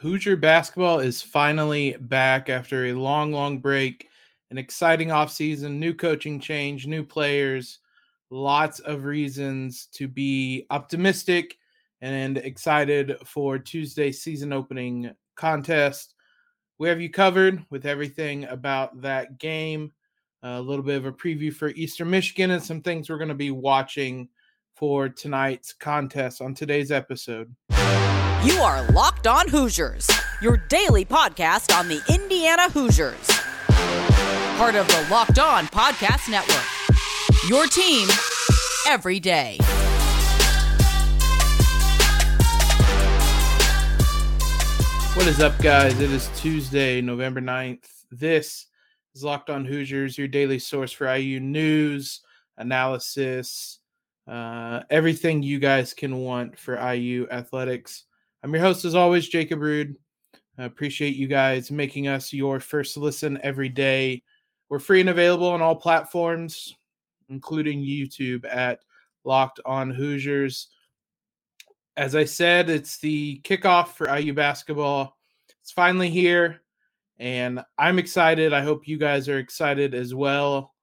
Hoosier basketball is finally back after a long, long break. An exciting offseason, new coaching change, new players, lots of reasons to be optimistic and excited for Tuesday's season opening contest. We have you covered with everything about that game, a little bit of a preview for Eastern Michigan, and some things we're going to be watching for tonight's contest on today's episode. You are Locked On Hoosiers, your daily podcast on the Indiana Hoosiers. Part of the Locked On Podcast Network. Your team every day. What is up, guys? It is Tuesday, November 9th. This is Locked On Hoosiers, your daily source for IU news, analysis, uh, everything you guys can want for IU athletics. I'm your host, as always, Jacob Rude. I appreciate you guys making us your first listen every day. We're free and available on all platforms, including YouTube at Locked On Hoosiers. As I said, it's the kickoff for IU basketball. It's finally here, and I'm excited. I hope you guys are excited as well.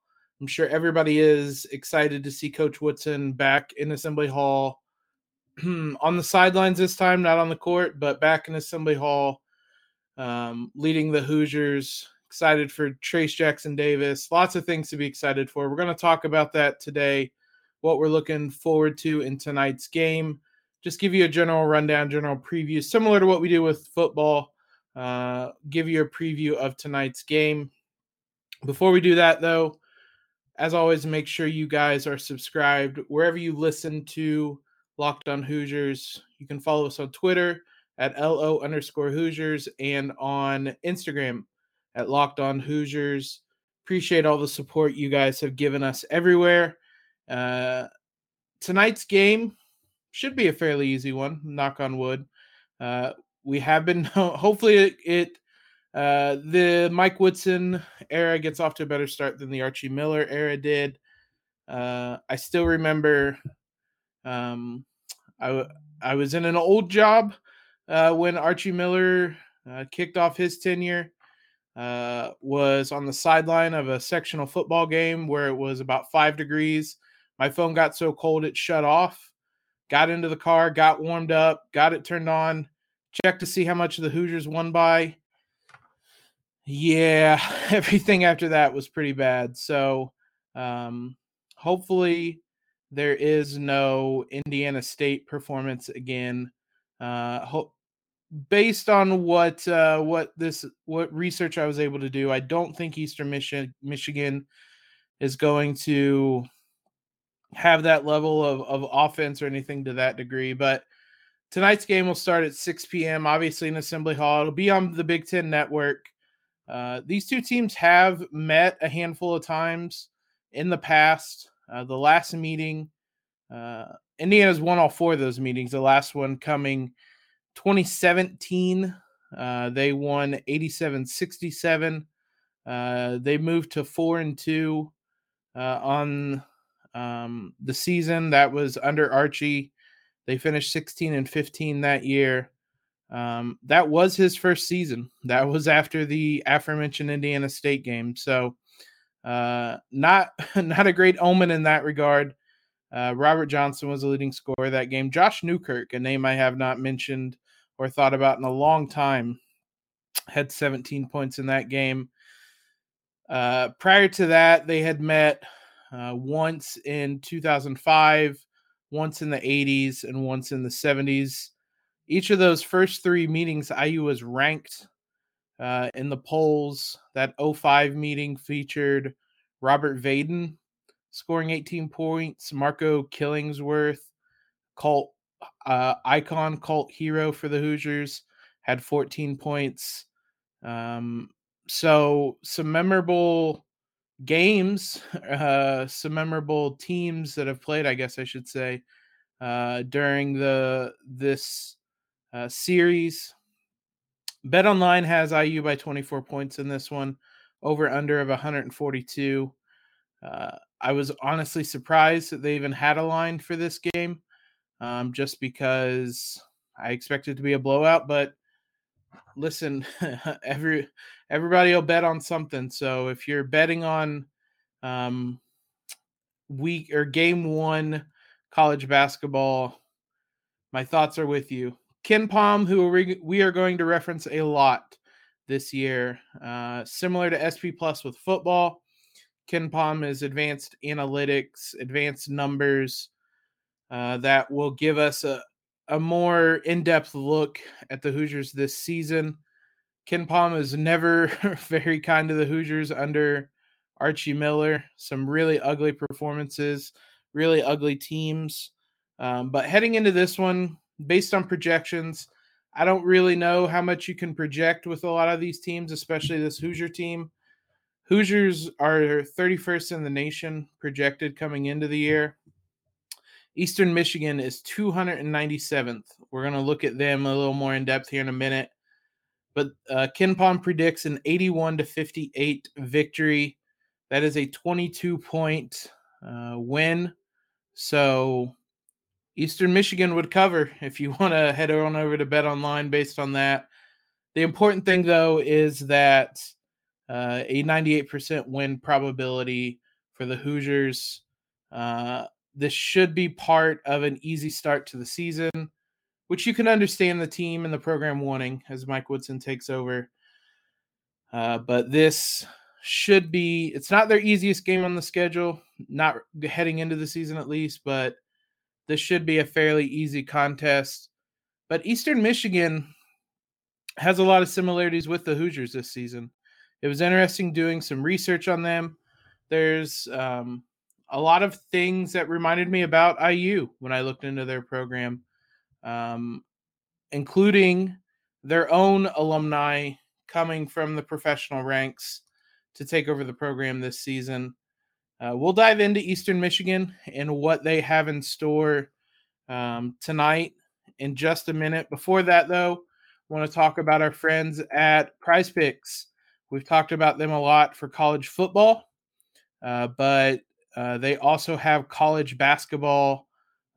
I'm sure everybody is excited to see Coach Woodson back in Assembly Hall on the sidelines this time, not on the court, but back in Assembly Hall, um, leading the Hoosiers. Excited for Trayce Jackson Davis. Lots of things to be excited for. We're going to talk about that today, what we're looking forward to in tonight's game. Just give you a general rundown, general preview, similar to what we do with football. Uh, give you a preview of tonight's game. Before we do that, though, as always, make sure you guys are subscribed wherever you listen to Locked on Hoosiers. You can follow us on Twitter at LO underscore Hoosiers and on Instagram at Locked on Hoosiers. Appreciate all the support you guys have given us everywhere. Uh, tonight's game should be a fairly easy one, knock on wood. Uh, we have been, hopefully, it, uh, the Mike Woodson era gets off to a better start than the Archie Miller era did. Uh, I still remember um, I I was in an old job uh, when Archie Miller uh, kicked off his tenure. Uh, was on the sideline of a sectional football game where it was about five degrees. My phone got so cold it shut off. Got into the car, got warmed up, got it turned on, checked to see how much the Hoosiers won by. Yeah, everything after that was pretty bad. So, um, hopefully, there is no Indiana State performance again. Uh, based on what uh, what this what research I was able to do, I don't think Eastern Michi- Michigan is going to have that level of, of offense or anything to that degree. But tonight's game will start at 6 p.m. Obviously in Assembly Hall. It'll be on the Big Ten Network. Uh, these two teams have met a handful of times in the past. Uh, the last meeting, uh, Indiana's won all four of those meetings. The last one coming 2017, uh, they won 87 67. Uh, they moved to four and two uh, on um, the season. That was under Archie. They finished 16 and 15 that year. Um, that was his first season. That was after the aforementioned Indiana State game. So, uh, not not a great omen in that regard. Uh, Robert Johnson was the leading scorer that game. Josh Newkirk, a name I have not mentioned or thought about in a long time, had 17 points in that game. Uh, prior to that, they had met uh, once in 2005, once in the 80s, and once in the 70s. Each of those first three meetings, IU was ranked uh, in the polls. That 05 meeting featured Robert Vaden scoring 18 points, Marco Killingsworth, cult uh, icon, cult hero for the Hoosiers, had 14 points. Um, so some memorable games, uh, some memorable teams that have played, I guess I should say, uh, during the this uh, series. Bet Online has IU by 24 points in this one, over under of 142. Uh, I was honestly surprised that they even had a line for this game, um, just because I expected to be a blowout. But listen, every everybody will bet on something. So if you're betting on um, week or game one college basketball, my thoughts are with you. KenPom, who we are going to reference a lot this year, uh, similar to SP Plus with football. KenPom is advanced analytics, advanced numbers uh, that will give us a, a more in depth look at the Hoosiers this season. KenPom is never very kind to the Hoosiers under Archie Miller. Some really ugly performances, really ugly teams. Um, but heading into this one, based on projections, I don't really know how much you can project with a lot of these teams, especially this Hoosier team. Hoosiers are 31st in the nation projected coming into the year. Eastern Michigan is 297th. We're going to look at them a little more in depth here in a minute. But uh, KenPom predicts an 81 to 58 victory. That is a 22 point uh, win. So Eastern Michigan would cover if you want to head on over to Bet Online based on that. The important thing, though, is that uh, a 98% win probability for the Hoosiers. Uh, this should be part of an easy start to the season, which you can understand the team and the program wanting as Mike Woodson takes over. Uh, but this should be, it's not their easiest game on the schedule, not heading into the season at least, but this should be a fairly easy contest. But Eastern Michigan has a lot of similarities with the Hoosiers this season. It was interesting doing some research on them. There's um, a lot of things that reminded me about IU when I looked into their program, um, including their own alumni coming from the professional ranks to take over the program this season. Uh, we'll dive into Eastern Michigan and what they have in store um, tonight in just a minute. Before that, though, I want to talk about our friends at Prize Picks. We've talked about them a lot for college football, uh, but uh, they also have college basketball,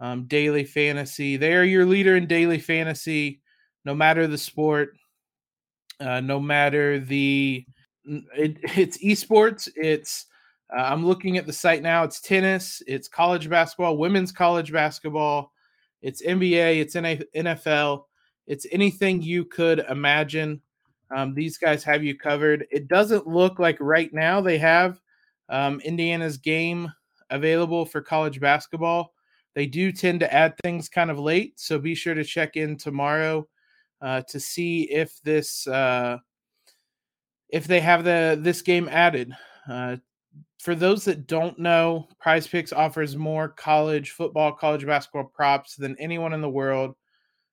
um, daily fantasy. They are your leader in daily fantasy, no matter the sport, uh, no matter the. It, it's esports. It's uh, I'm looking at the site now. It's tennis, it's college basketball, women's college basketball, it's NBA, it's NFL, it's anything you could imagine. Um, these guys have you covered. It doesn't look like right now they have um, Indiana's game available for college basketball. They do tend to add things kind of late, so be sure to check in tomorrow uh, to see if this uh, if they have the this game added. Uh, for those that don't know, Prize Picks offers more college football, college basketball props than anyone in the world.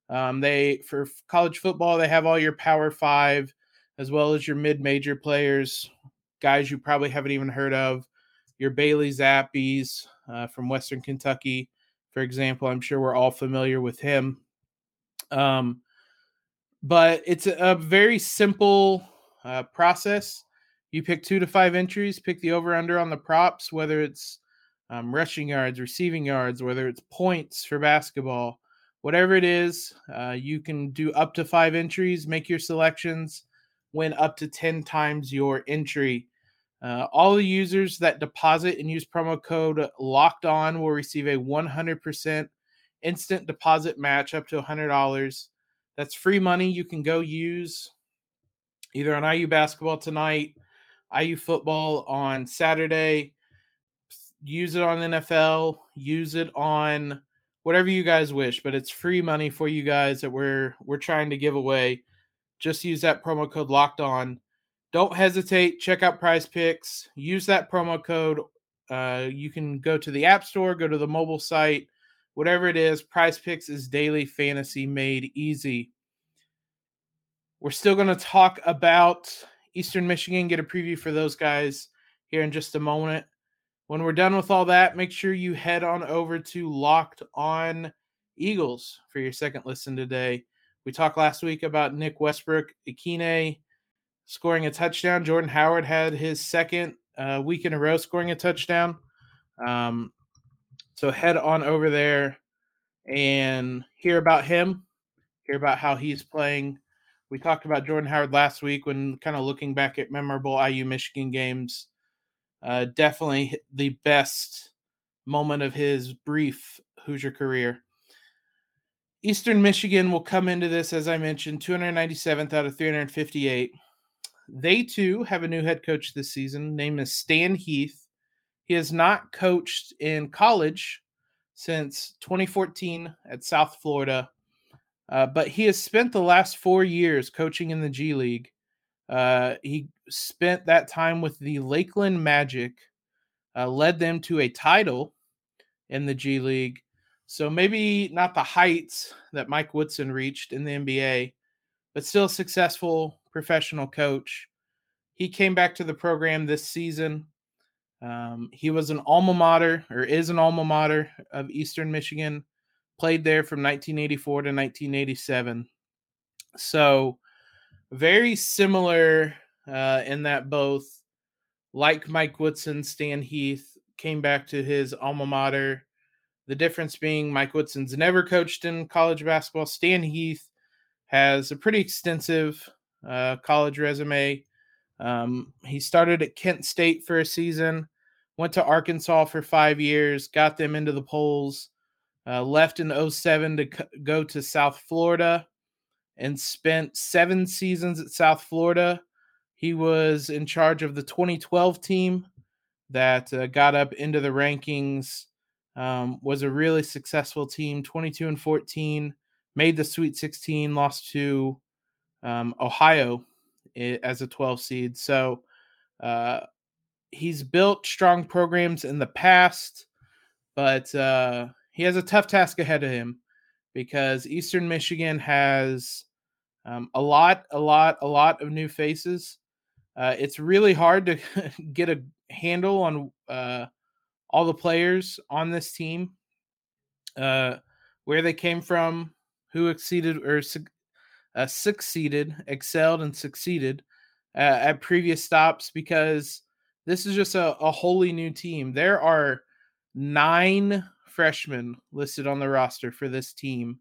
Um, they for college football, they have all your Power Five, as well as your mid-major players, guys you probably haven't even heard of. Your Bailey Zappes uh, from Western Kentucky, for example. I'm sure we're all familiar with him. Um, but it's a, a very simple uh, process you pick two to five entries, pick the over under on the props, whether it's um, rushing yards, receiving yards, whether it's points for basketball, whatever it is, uh, you can do up to five entries, make your selections, win up to 10 times your entry. Uh, all the users that deposit and use promo code locked on will receive a 100% instant deposit match up to $100. That's free money you can go use either on IU basketball tonight IU football on Saturday. Use it on NFL, use it on whatever you guys wish, but it's free money for you guys that we're we're trying to give away. Just use that promo code locked on. Don't hesitate. Check out Prize Picks. Use that promo code. Uh, you can go to the App Store, go to the mobile site, whatever it is. Prize Picks is daily fantasy made easy. We're still going to talk about Eastern Michigan, get a preview for those guys here in just a moment. When we're done with all that, make sure you head on over to Locked On Eagles for your second listen today. We talked last week about Nick Westbrook Ikhine scoring a touchdown. Jordan Howard had his second uh, week in a row scoring a touchdown. Um, so head on over there and hear about him, hear about how he's playing We talked about Jordan Howard last week when kind of looking back at memorable IU Michigan games. Uh, definitely the best moment of his brief Hoosier career. Eastern Michigan will come into this, as I mentioned, 297th out of 358. They too have a new head coach this season. Name is Stan Heath. He has not coached in college since 2014 at South Florida, uh, but he has spent the last four years coaching in the G League. Uh, he spent that time with the Lakeland Magic, uh, led them to a title in the G League. So maybe not the heights that Mike Woodson reached in the NBA, but still a successful professional coach. He came back to the program this season. Um, he was an alma mater or is an alma mater of Eastern Michigan, played there from 1984 to 1987. So, very similar uh, in that both, like Mike Woodson, Stan Heath came back to his alma mater the difference being Mike Woodson's never coached in college basketball. Stan Heath has a pretty extensive uh, college resume. Um, he started at Kent State for a season, went to Arkansas for five years, got them into the polls, uh, left in 07 to go to South Florida, and spent seven seasons at South Florida. He was in charge of the 2012 team that uh, got up into the rankings um, was a really successful team 22 and 14 made the sweet 16 lost to um, ohio as a 12 seed so uh, he's built strong programs in the past but uh, he has a tough task ahead of him because eastern michigan has um, a lot a lot a lot of new faces uh, it's really hard to get a handle on uh, all the players on this team, uh, where they came from, who exceeded or uh, succeeded, excelled, and succeeded uh, at previous stops because this is just a, a wholly new team. There are nine freshmen listed on the roster for this team.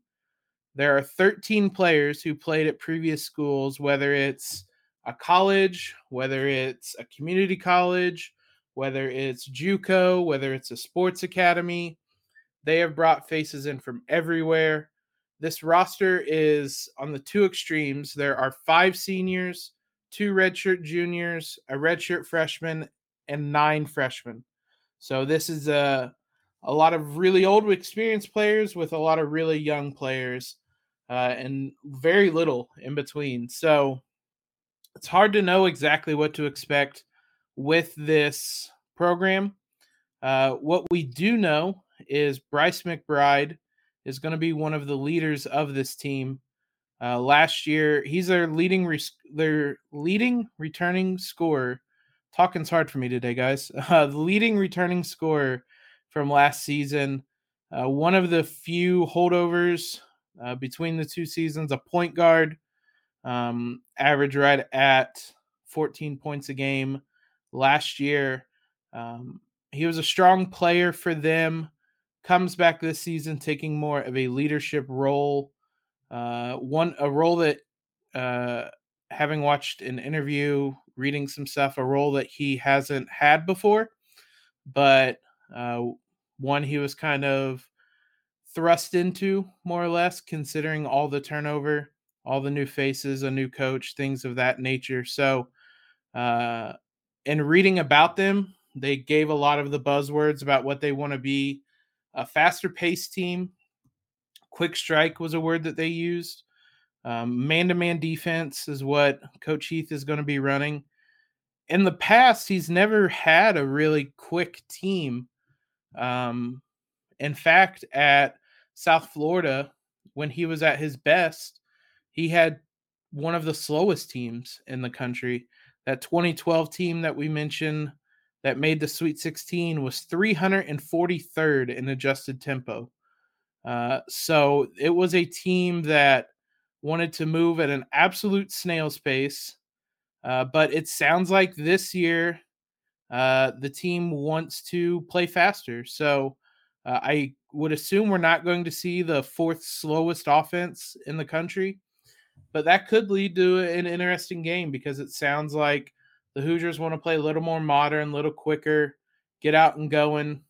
There are 13 players who played at previous schools, whether it's a college, whether it's a community college, whether it's JUCO, whether it's a sports academy. They have brought faces in from everywhere. This roster is on the two extremes. There are five seniors, two redshirt juniors, a redshirt freshman, and nine freshmen. So this is a a lot of really old experienced players with a lot of really young players, uh, and very little in between. So it's hard to know exactly what to expect with this program. Uh, what we do know is Bryce McBride is going to be one of the leaders of this team. Uh, last year, he's their leading their leading returning scorer. Talking's hard for me today, guys. Uh, the leading returning scorer from last season. Uh, one of the few holdovers uh, between the two seasons. A point guard, um, average right at 14 points a game last year. Um, he was a strong player for them. Comes back this season taking more of a leadership role. Uh, one a role that, uh, having watched an interview, reading some stuff, a role that he hasn't had before, but uh, one he was kind of thrust into more or less, considering all the turnover, all the new faces, a new coach, things of that nature. So, uh, in reading about them, they gave a lot of the buzzwords about what they want to be a faster paced team. Quick strike was a word that they used. Man to man defense is what Coach Heath is going to be running. In the past, he's never had a really quick team. Um, in fact, at South Florida, when he was at his best, he had one of the slowest teams in the country. That 2012 team that we mentioned that made the Sweet 16 was 343rd in adjusted tempo. Uh, so it was a team that wanted to move at an absolute snail's pace. Uh, but it sounds like this year uh, the team wants to play faster. So uh, I would assume we're not going to see the fourth slowest offense in the country. but that could lead to an interesting game because it sounds like the Hoosiers want to play a little more modern, a little quicker, get out and going.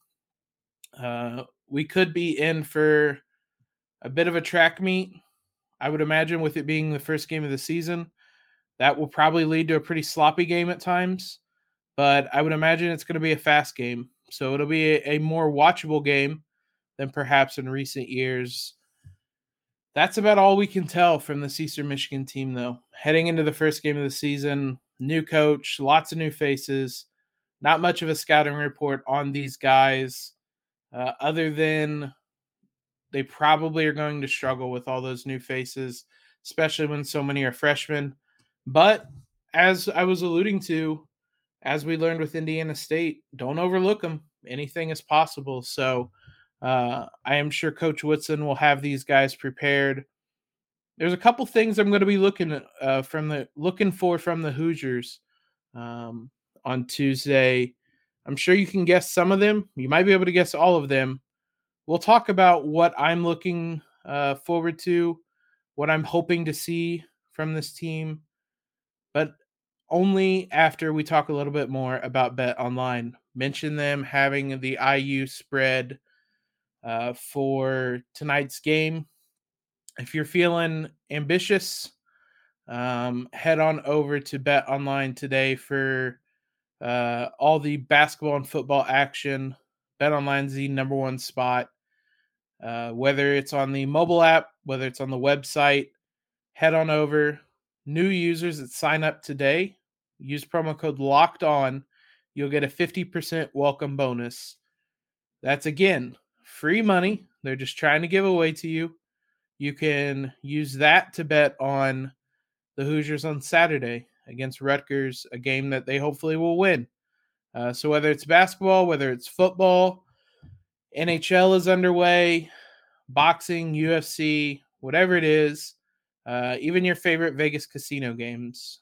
Uh, we could be in for a bit of a track meet. I would imagine with it being the first game of the season, that will probably lead to a pretty sloppy game at times. But I would imagine it's going to be a fast game. So it'll be a, a more watchable game than perhaps in recent years. That's about all we can tell from the Eastern Michigan team, though. Heading into the first game of the season, new coach, lots of new faces, not much of a scouting report on these guys, uh, other than they probably are going to struggle with all those new faces, especially when so many are freshmen. But as I was alluding to, as we learned with Indiana State, don't overlook them. Anything is possible. So uh, I am sure Coach Woodson will have these guys prepared. There's a couple things I'm going to be looking uh, from the looking for from the Hoosiers um, on Tuesday. I'm sure you can guess some of them. You might be able to guess all of them. We'll talk about what I'm looking uh, forward to, what I'm hoping to see from this team, but only after we talk a little bit more about Bet Online. Mention them having the IU spread uh, for tonight's game. If you're feeling ambitious, um, head on over to Bet Online today for uh, all the basketball and football action. Bet Online's the number one spot. Uh, whether it's on the mobile app, whether it's on the website, head on over. New users that sign up today, use promo code locked on, you'll get a 50% welcome bonus. That's again free money. They're just trying to give away to you. You can use that to bet on the Hoosiers on Saturday against Rutgers, a game that they hopefully will win. Uh, so whether it's basketball, whether it's football, NHL is underway, boxing, UFC, whatever it is, uh, even your favorite Vegas casino games.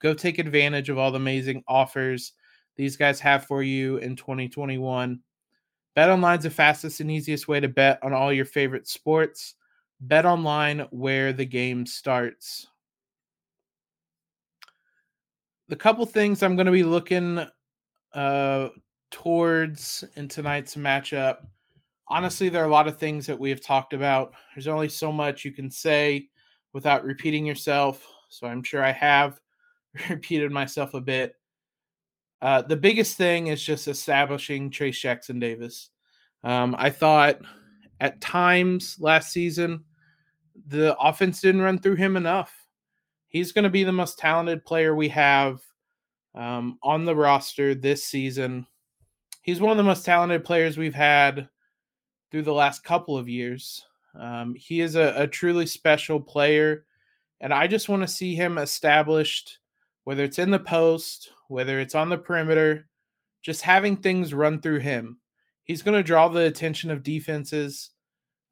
Go take advantage of all the amazing offers these guys have for you in 2021. Bet online is the fastest and easiest way to bet on all your favorite sports. Bet Online where the game starts. The couple things I'm going to be looking uh, towards in tonight's matchup. Honestly, there are a lot of things that we have talked about. There's only so much you can say without repeating yourself. So I'm sure I have repeated myself a bit. Uh, the biggest thing is just establishing Trayce Jackson Davis. Um, I thought at times last season the offense didn't run through him enough. He's going to be the most talented player we have um, on the roster this season. He's one of the most talented players we've had through the last couple of years. Um, he is a, a truly special player, and I just want to see him established, whether it's in the post, whether it's on the perimeter, just having things run through him. He's going to draw the attention of defenses.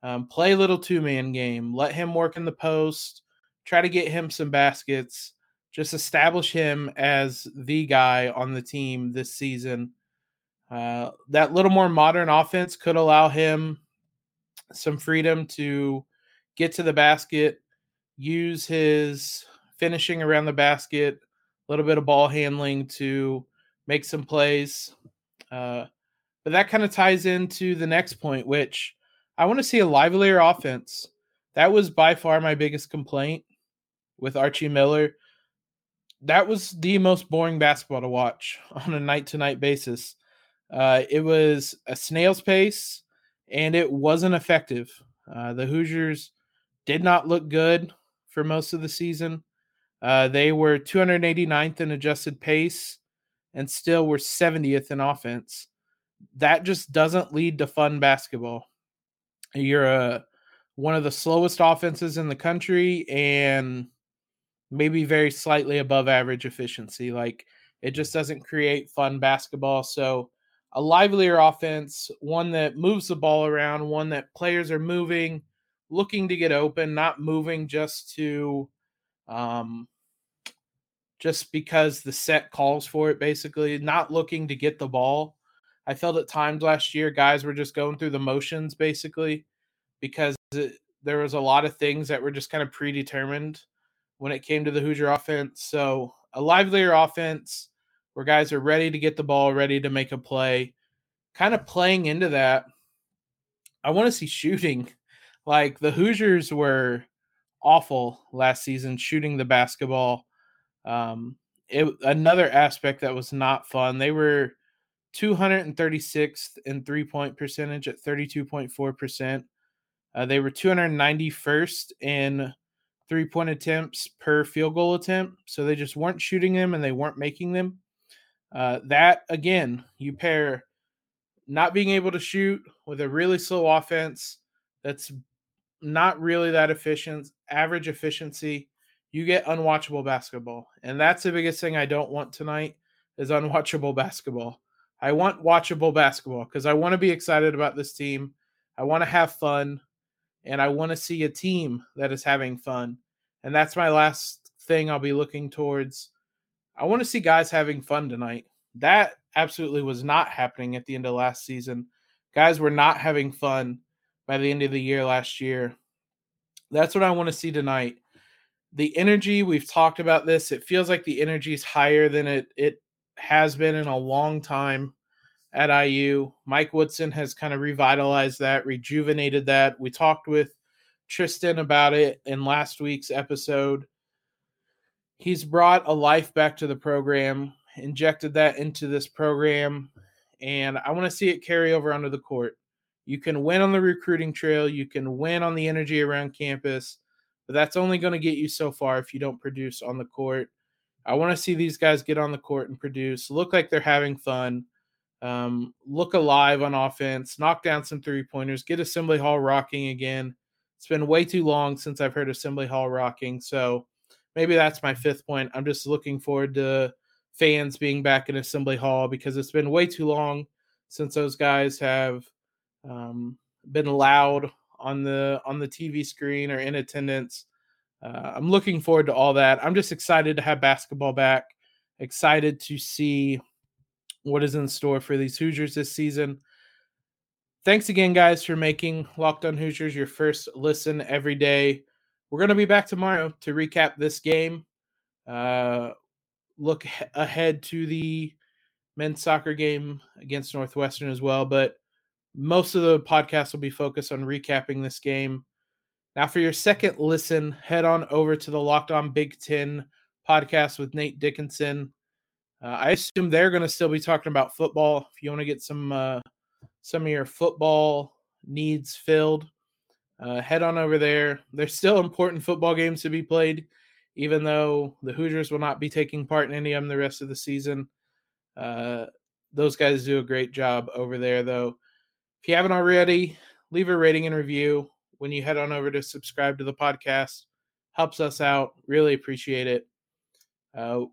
Um, play a little two man game. Let him work in the post. Try to get him some baskets. Just establish him as the guy on the team this season. Uh, that little more modern offense could allow him some freedom to get to the basket, use his finishing around the basket, a little bit of ball handling to make some plays. Uh, but that kind of ties into the next point, which I want to see a livelier offense. That was by far my biggest complaint with Archie Miller. That was the most boring basketball to watch on a night to night basis. Uh, it was a snail's pace and it wasn't effective. Uh, the Hoosiers did not look good for most of the season. Uh, they were 289th in adjusted pace and still were 70th in offense. That just doesn't lead to fun basketball. You're a one of the slowest offenses in the country and maybe very slightly above average efficiency. Like it just doesn't create fun basketball. So a livelier offense, one that moves the ball around, one that players are moving, looking to get open, not moving just to um just because the set calls for it basically, not looking to get the ball. I felt at times last year guys were just going through the motions basically because it, there was a lot of things that were just kind of predetermined when it came to the Hoosier offense. So a livelier offense where guys are ready to get the ball, ready to make a play. Kind of playing into that, I want to see shooting. Like the Hoosiers were awful last season shooting the basketball. Um, it another aspect that was not fun. They were 236th in three point percentage at 32.4%. Uh, they were 291st in three point attempts per field goal attempt. So they just weren't shooting them and they weren't making them. Uh, that, again, you pair not being able to shoot with a really slow offense that's not really that efficient, average efficiency, you get unwatchable basketball. And that's the biggest thing I don't want tonight is unwatchable basketball. I want watchable basketball because I want to be excited about this team. I want to have fun and I want to see a team that is having fun. And that's my last thing I'll be looking towards. I want to see guys having fun tonight. That absolutely was not happening at the end of last season. Guys were not having fun by the end of the year last year. That's what I want to see tonight. The energy, we've talked about this. It feels like the energy is higher than it it has been in a long time at IU. Mike Woodson has kind of revitalized that, rejuvenated that. We talked with Tristan about it in last week's episode. He's brought a life back to the program, injected that into this program, and I want to see it carry over onto the court. You can win on the recruiting trail, you can win on the energy around campus, but that's only going to get you so far if you don't produce on the court. I want to see these guys get on the court and produce, look like they're having fun, um, look alive on offense, knock down some three pointers, get Assembly Hall rocking again. It's been way too long since I've heard Assembly Hall rocking. So maybe that's my fifth point. I'm just looking forward to fans being back in Assembly Hall because it's been way too long since those guys have um, been loud on the on the TV screen or in attendance uh, I'm looking forward to all that. I'm just excited to have basketball back. Excited to see what is in store for these Hoosiers this season. Thanks again, guys, for making Locked On Hoosiers your first listen every day. We're going to be back tomorrow to recap this game. Uh, look ahead to the men's soccer game against Northwestern as well. But most of the podcast will be focused on recapping this game now, for your second listen, head on over to the Locked On Big Ten podcast with Nate Dickinson. Uh, I assume they're going to still be talking about football. If you want to get some uh, some of your football needs filled, uh, head on over there. There's still important football games to be played, even though the Hoosiers will not be taking part in any of them the rest of the season. Uh, those guys do a great job over there, though. If you haven't already, leave a rating and review when you head on over to subscribe to the podcast. Helps us out. Really appreciate it. Uh,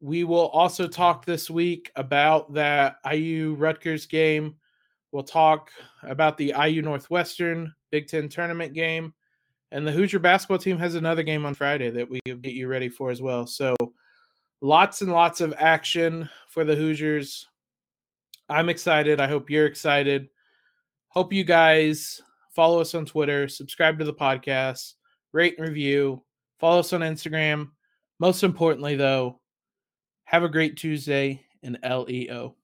we will also talk this week about that IU Rutgers game. We'll talk about the IU Northwestern Big Ten tournament game. And the Hoosier basketball team has another game on Friday that we get you ready for as well. So lots and lots of action for the Hoosiers. I'm excited. I hope you're excited. Hope you guys follow us on Twitter, subscribe to the podcast, rate and review, follow us on Instagram. Most importantly, though, have a great Tuesday and LEO.